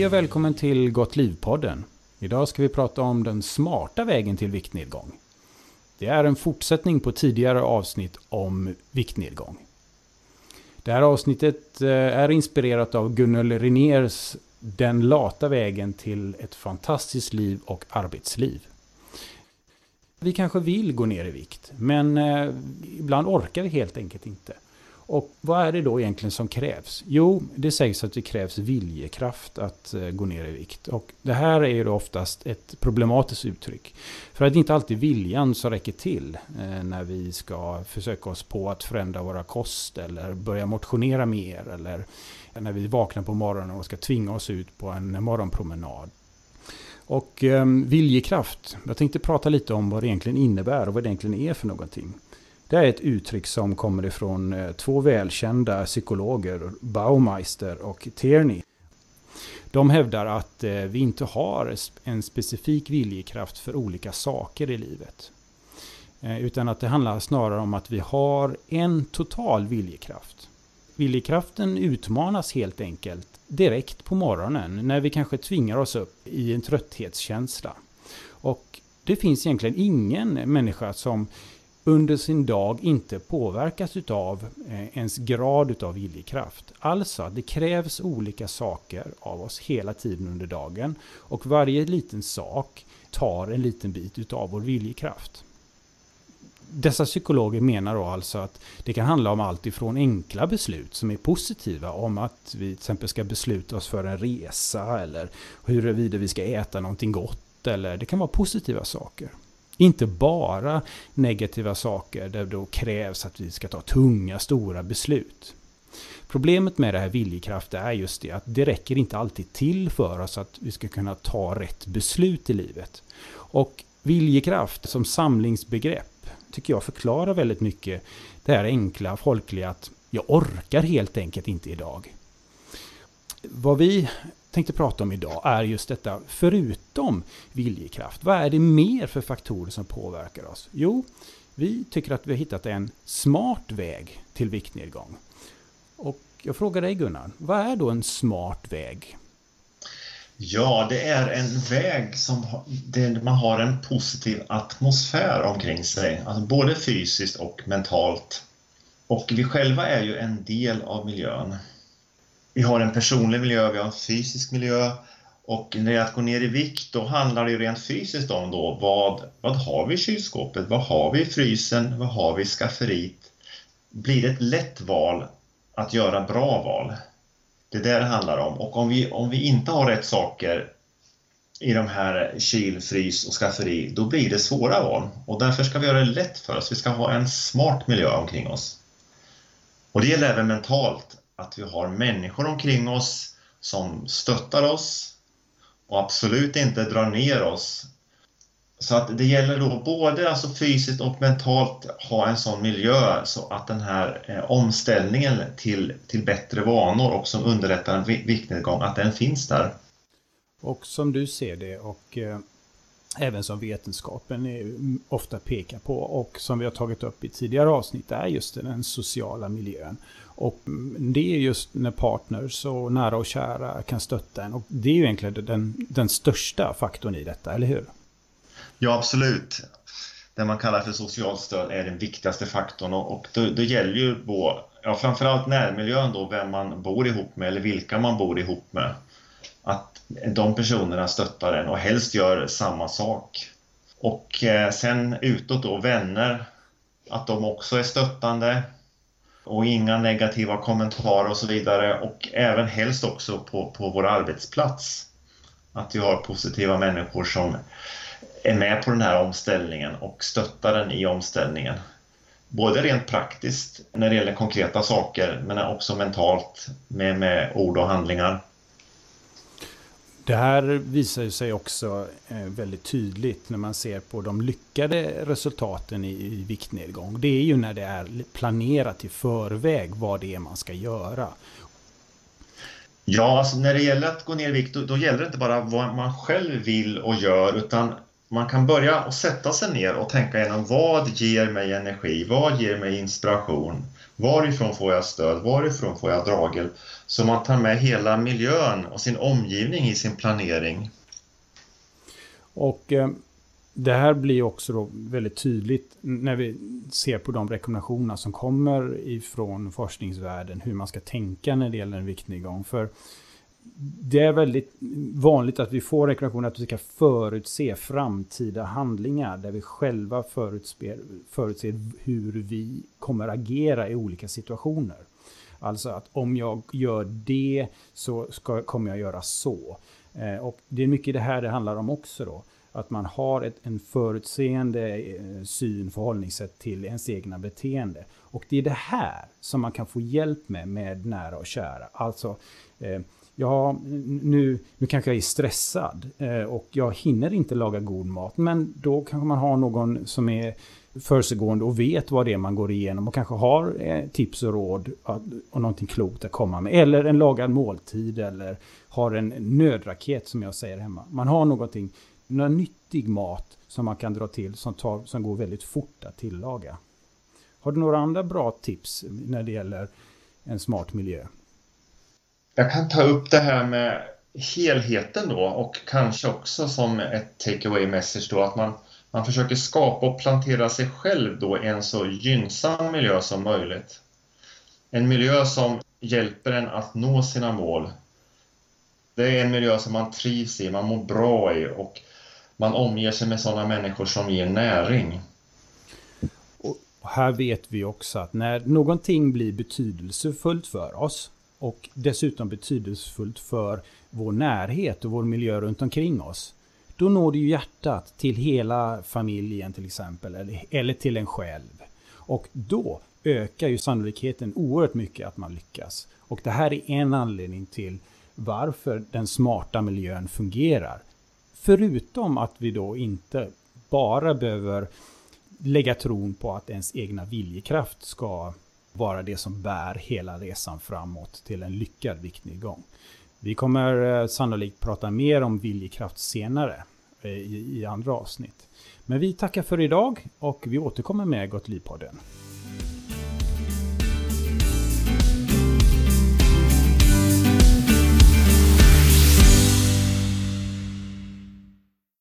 Hej och välkommen till Gott Liv-podden. Idag ska vi prata om den smarta vägen till viktnedgång. Det är en fortsättning på tidigare avsnitt om viktnedgång. Det här avsnittet eh, är inspirerat av Gunnel Reners Den lata vägen till ett fantastiskt liv och arbetsliv. Vi kanske vill gå ner i vikt, men eh, ibland orkar vi helt enkelt inte. Och vad är det då egentligen som krävs? Jo, det sägs att det krävs viljekraft att eh, gå ner i vikt. Och det här är ju då oftast ett problematiskt uttryck. För att det är inte alltid viljan som räcker till eh, när vi ska försöka oss på att förändra våra kost eller börja motionera mer eller eh, när vi vaknar på morgonen och ska tvinga oss ut på en morgonpromenad. Och eh, viljekraft, jag tänkte prata lite om vad det egentligen innebär och vad det egentligen är för någonting. Det är ett uttryck som kommer ifrån eh, två välkända psykologer, Baumeister och Tierney. De hävdar att eh, vi inte har en specifik viljekraft för olika saker i livet. Eh, utan att det handlar snarare om att vi har en total viljekraft. Viljekraften utmanas helt enkelt direkt på morgonen när vi kanske tvingar oss upp i en trötthetskänsla. Och det finns egentligen ingen människa som under sin dag inte påverkas av eh, ens grad av viljekraft. Alltså, det krävs olika saker av oss hela tiden under dagen. Och varje liten sak tar en liten bit av vår viljekraft. Dessa psykologer menar då alltså att det kan handla om allt ifrån enkla beslut som är positiva om att vi till exempel ska besluta oss för en resa eller huruvida vi ska äta någonting gott eller det kan vara positiva saker. Inte bara negativa saker där det då krävs att vi ska ta tunga, stora beslut. Problemet med det här viljekraft är just det att det räcker inte alltid till för oss att vi ska kunna ta rätt beslut i livet. Och viljekraft som samlingsbegrepp tycker jag förklarar väldigt mycket det här enkla folkliga att jag orkar helt enkelt inte idag. Vad vi tänkte prata om idag är just detta, förutom viljekraft, vad är det mer för faktorer som påverkar oss? Jo, vi tycker att vi har hittat en smart väg till viktnedgång. Och jag frågar dig Gunnar, vad är då en smart väg? Ja, det är en väg som där man har en positiv atmosfär omkring sig, alltså både fysiskt och mentalt. Och vi själva är ju en del av miljön vi har en personlig miljö, vi har en fysisk miljö och när det är att gå ner i vikt då handlar det ju rent fysiskt om då vad, vad har vi i kylskåpet, vad har vi i frysen, vad har vi i skafferiet? Blir det ett lätt val att göra bra val? Det är det det handlar om och om vi, om vi inte har rätt saker i de här kyl, frys och skafferi, då blir det svåra val. Och därför ska vi göra det lätt för oss. Vi ska ha en smart miljö omkring oss. Och det gäller även mentalt att vi har människor omkring oss som stöttar oss och absolut inte drar ner oss. Så att det gäller då både alltså fysiskt och mentalt ha en sån miljö så att den här eh, omställningen till, till bättre vanor och som underlättar en viktnedgång, att den finns där. Och som du ser det och eh, även som vetenskapen mm, ofta pekar på och som vi har tagit upp i tidigare avsnitt är just den sociala miljön. Och mm, det är just när partners och nära och kära kan stötta en. Och det är ju egentligen den, den största faktorn i detta, eller hur? Ja, absolut. Det man kallar för socialt stöd är den viktigaste faktorn och, det, det gäller ju på, ja, framförallt närmiljön då, vem man bor ihop med eller vilka man bor ihop med. Att de personerna stöttar en och helst gör samma sak. Och eh, sen utåt då, vänner, att de också är stöttande och inga negativa kommentarer och så vidare och även helst också på, på vår arbetsplats. Att vi har positiva människor som är med på den här omställningen och stöttar den i omställningen. Både rent praktiskt när det gäller konkreta saker men också mentalt med, med ord och handlingar. Det här visar sig också eh, väldigt tydligt när man ser på de lyckade resultaten i viktnedgång. Det är ju när det är planerat i förväg vad det är man ska göra. Ja, alltså när det gäller att gå ner i vikt då, då, gäller det inte bara vad man själv vill och gör utan man kan börja och sätta sig ner och tänka igenom vad ger mig energi? Vad ger mig inspiration? Varifrån får jag stöd? Varifrån får jag dragel? Så man tar med hela miljön och sin omgivning i sin planering. Och eh, det här blir också då väldigt tydligt när vi ser på de rekommendationer som kommer ifrån forskningsvärlden. Hur man ska tänka när det gäller en viktnedgång. För det är väldigt vanligt att vi får rekommendationer att vi ska förutse framtida handlingar där vi själva förutser, förutser hur vi kommer agera i olika situationer. Alltså att om jag gör det så ska, kommer jag göra så. Eh, och det är mycket det här det handlar om också då. Att man har ett, en förutseende eh, syn, förhållningssätt till ens egna beteende. Och det är det här som man kan få hjälp med, med nära och kära. Alltså, eh, ja, nu, nu kanske jag är stressad eh, och jag hinner inte laga god mat. Men då kanske man har någon som är försiggående och vet vad det är man går igenom och kanske har eh, tips och råd och någonting klokt att komma med. Eller en lagad måltid eller har en nödraket som jag säger hemma. Man har någonting, någon nyttig mat som man kan dra till som, tar, som går väldigt fort att tillaga. Har du några andra bra tips när det gäller en smart miljö? Jag kan ta upp det här med helheten då och kanske också som ett take away message då att man, man försöker skapa och plantera sig själv då i en så gynnsam miljö som möjligt. En miljö som hjälper en att nå sina mål. Det är en miljö som man trivs i, man mår bra i och man omger sig med sådana människor som ger näring. Och här vet vi också att när någonting blir betydelsefullt för oss och dessutom betydelsefullt för vår närhet och vår miljö runt omkring oss. Då når det ju hjärtat till hela familjen till exempel, eller, eller till en själv. Och då ökar ju sannolikheten oerhört mycket att man lyckas. Och det här är en anledning till varför den smarta miljön fungerar. Förutom att vi då inte bara behöver lägga tron på att ens egna viljekraft ska vara det som bär hela resan framåt till en lyckad viktnedgång. Vi kommer eh, sannolikt prata mer om viljekraft senare eh, i, i andra avsnitt. Men vi tackar för idag och vi återkommer med Gott Liv-podden.